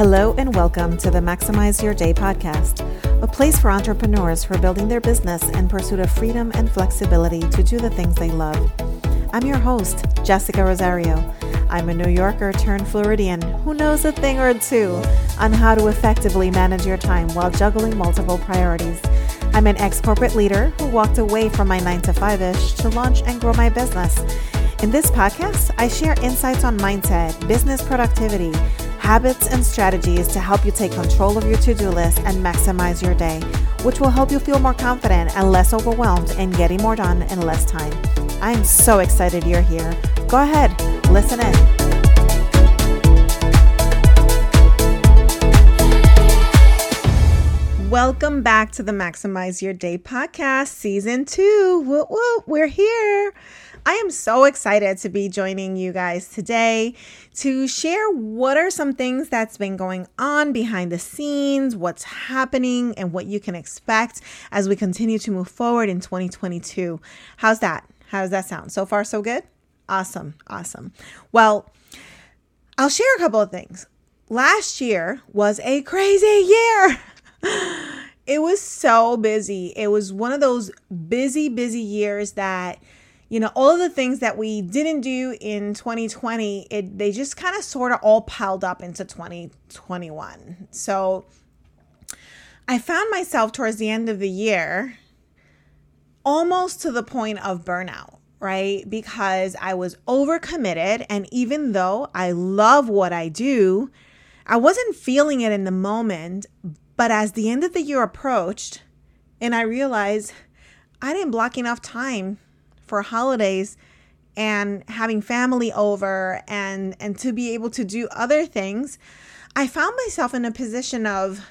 Hello, and welcome to the Maximize Your Day podcast, a place for entrepreneurs who are building their business in pursuit of freedom and flexibility to do the things they love. I'm your host, Jessica Rosario. I'm a New Yorker turned Floridian who knows a thing or two on how to effectively manage your time while juggling multiple priorities. I'm an ex corporate leader who walked away from my 9 to 5 ish to launch and grow my business. In this podcast, I share insights on mindset, business productivity, habits, and strategies to help you take control of your to do list and maximize your day, which will help you feel more confident and less overwhelmed in getting more done in less time. I am so excited you're here. Go ahead, listen in. Welcome back to the Maximize Your Day podcast, season two. We're here. I am so excited to be joining you guys today to share what are some things that's been going on behind the scenes, what's happening, and what you can expect as we continue to move forward in 2022. How's that? How does that sound? So far, so good? Awesome. Awesome. Well, I'll share a couple of things. Last year was a crazy year. it was so busy. It was one of those busy, busy years that you know, all of the things that we didn't do in 2020, it they just kind of sort of all piled up into 2021. So I found myself towards the end of the year almost to the point of burnout, right? Because I was overcommitted and even though I love what I do, I wasn't feeling it in the moment, but as the end of the year approached and I realized I didn't block enough time for holidays and having family over and and to be able to do other things i found myself in a position of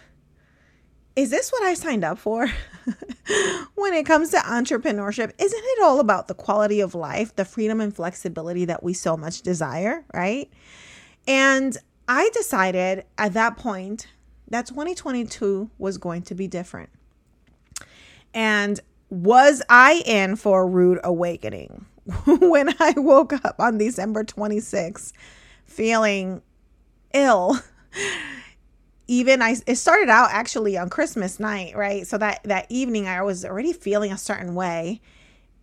is this what i signed up for? When it comes to entrepreneurship isn't it all about the quality of life the freedom and flexibility that we so much desire right? And i decided at that point that 2022 was going to be different and was I in for a rude awakening when I woke up on December 26th feeling ill. Even I it started out actually on Christmas night, right? So that that evening I was already feeling a certain way.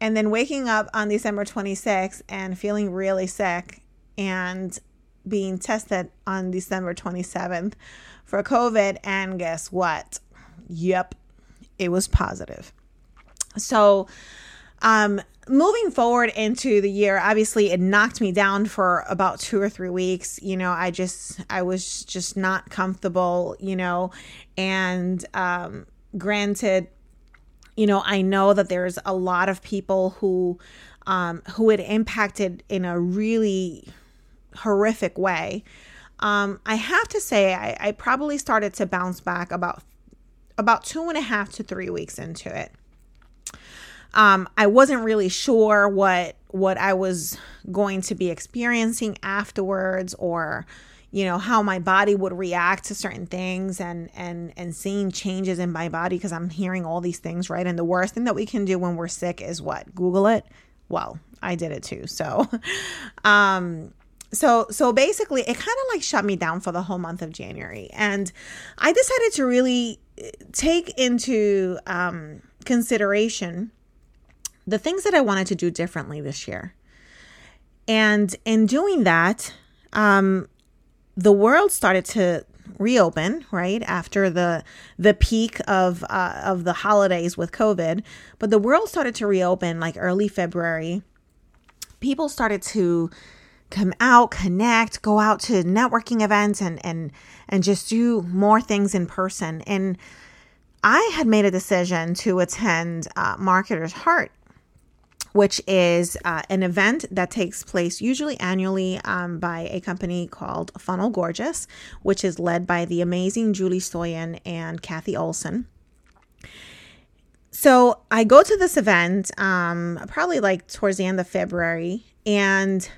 And then waking up on December 26th and feeling really sick and being tested on December 27th for COVID and guess what? Yep, it was positive. So, um, moving forward into the year, obviously it knocked me down for about two or three weeks. You know, I just, I was just not comfortable, you know, and, um, granted, you know, I know that there's a lot of people who, um, who it impacted in a really horrific way. Um, I have to say, I, I probably started to bounce back about about two and a half to three weeks into it. Um, I wasn't really sure what what I was going to be experiencing afterwards, or you know how my body would react to certain things, and and and seeing changes in my body because I'm hearing all these things, right? And the worst thing that we can do when we're sick is what Google it. Well, I did it too, so. um so so basically it kind of like shut me down for the whole month of January and I decided to really eh, take into um consideration the things that I wanted to do differently this year. And in doing that, um, the world started to reopen right after the the peak of uh, of the holidays with COVID. But the world started to reopen like early February. People started to come out, connect, go out to networking events, and and and just do more things in person. And I had made a decision to attend uh, Marketer's Heart which is uh, an event that takes place usually annually um, by a company called Funnel Gorgeous, which is led by the amazing Julie Stoian and Cathy Olson. So I go to this event um, probably like towards the end of February, and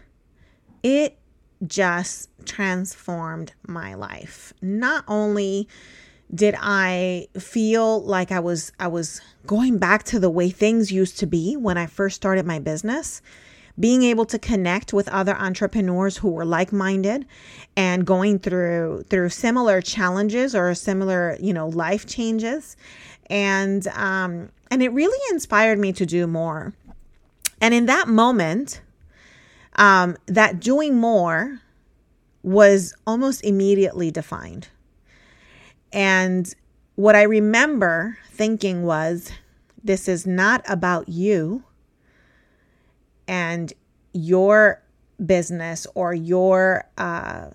it just transformed my life. Not only did I feel like I was I was going back to the way things used to be when I first started my business, being able to connect with other entrepreneurs who were like-minded and going through through similar challenges or similar you know life changes and um and it really inspired me to do more and in that moment um that doing more was almost immediately defined and what i remember thinking was this is not about you and your business or your uh,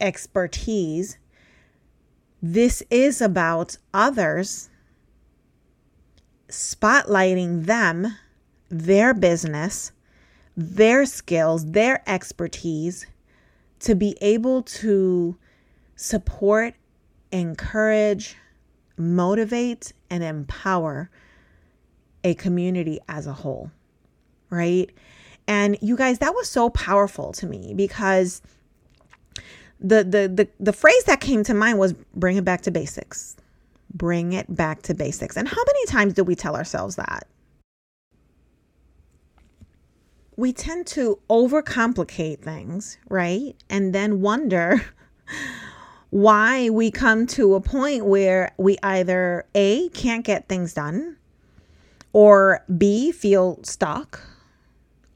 expertise. This is about others, spotlighting them, their business, their skills, their expertise to be able to support, encourage, motivate, and empower a community as a whole right? And you guys, that was so powerful to me because the the the, the phrase that came to mind was bring it back to basics. Bring it back to basics. And how many times do we tell ourselves that? We tend to overcomplicate things, right? And then wonder why we come to a point where we either A, can't get things done, or B, feel stuck,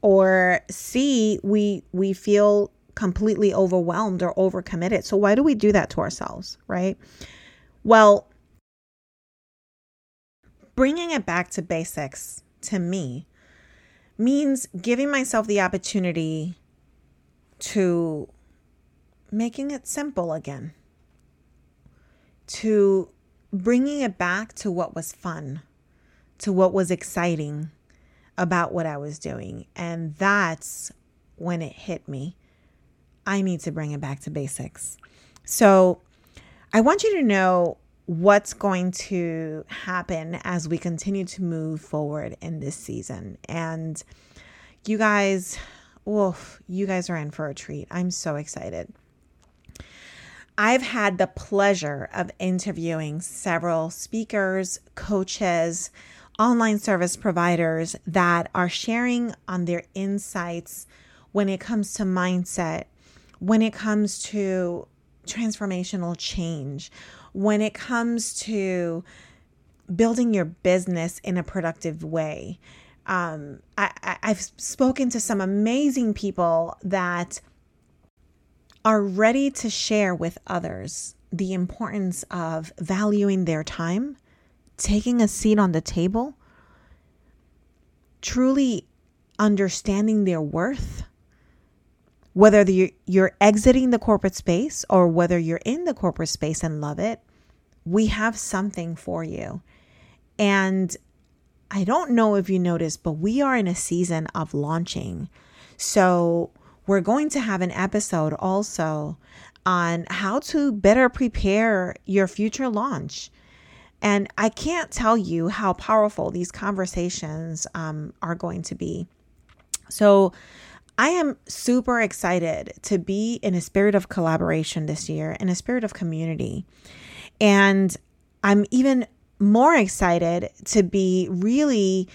or C, we we feel completely overwhelmed or overcommitted. So why do we do that to ourselves, right? Well, bringing it back to basics to me means giving myself the opportunity to making it simple again, to bringing it back to what was fun, to what was exciting, about what I was doing. And that's when it hit me. I need to bring it back to basics. So I want you to know what's going to happen as we continue to move forward in this season. And you guys, oof, you guys are in for a treat. I'm so excited. I've had the pleasure of interviewing several speakers, coaches, online service providers that are sharing on their insights when it comes to mindset, when it comes to transformational change, when it comes to building your business in a productive way. Um, I, I've spoken to some amazing people that are ready to share with others the importance of valuing their time taking a seat on the table, truly understanding their worth, whether you're exiting the corporate space or whether you're in the corporate space and love it, we have something for you. And I don't know if you noticed, but we are in a season of launching. So we're going to have an episode also on how to better prepare your future launch. And I can't tell you how powerful these conversations um, are going to be. So, I am super excited to be in a spirit of collaboration this year, in a spirit of community. And I'm even more excited to be really,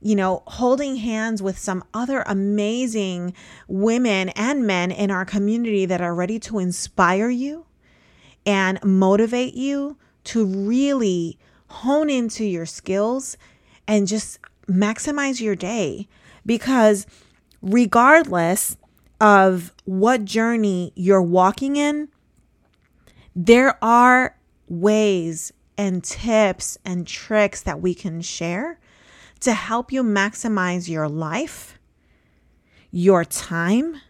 you know, holding hands with some other amazing women and men in our community that are ready to inspire you and motivate you to really hone into your skills and just maximize your day because regardless of what journey you're walking in, there are ways and tips and tricks that we can share to help you maximize your life, your time,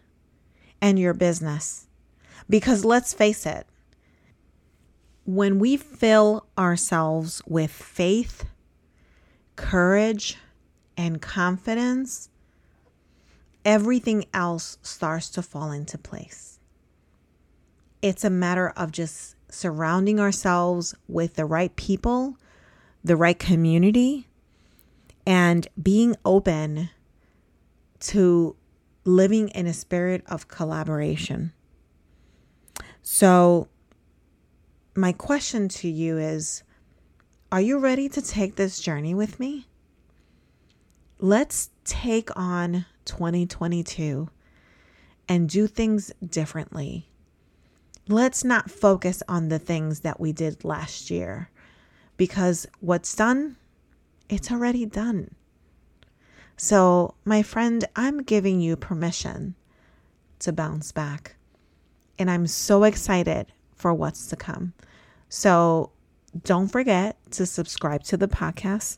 and your business. Because let's face it, when we fill ourselves with faith, courage, and confidence, everything else starts to fall into place. It's a matter of just surrounding ourselves with the right people, the right community, and being open to living in a spirit of collaboration. So, my question to you is Are you ready to take this journey with me? let's take on 2022 and do things differently. Let's not focus on the things that we did last year because what's done, it's already done. So, my friend, I'm giving you permission to bounce back. And I'm so excited for what's to come. So, don't forget to subscribe to the podcast.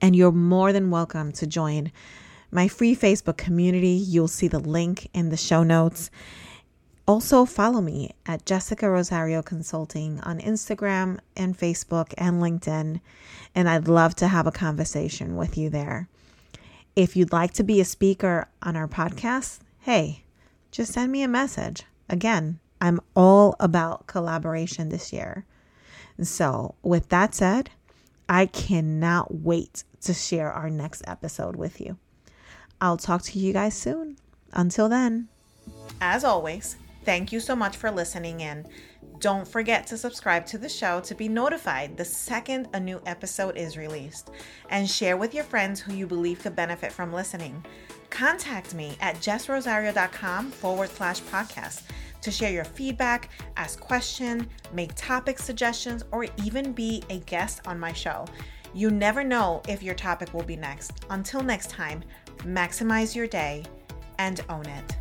And you're more than welcome to join my free Facebook community. You'll see the link in the show notes. Also, follow me at Jessica Rosario Consulting on Instagram and Facebook and LinkedIn. And I'd love to have a conversation with you there. If you'd like to be a speaker on our podcast, hey, just send me a message. Again, I'm all about collaboration this year. So, with that said, I cannot wait to share our next episode with you. I'll talk to you guys soon. Until then, as always, thank you so much for listening in. Don't forget to subscribe to the show to be notified the second a new episode is released. And share with your friends who you believe could benefit from listening. Contact me at jessrosario.com forward slash podcast to share your feedback, ask questions, make topic suggestions, or even be a guest on my show. You never know if your topic will be next. Until next time, maximize your day and own it.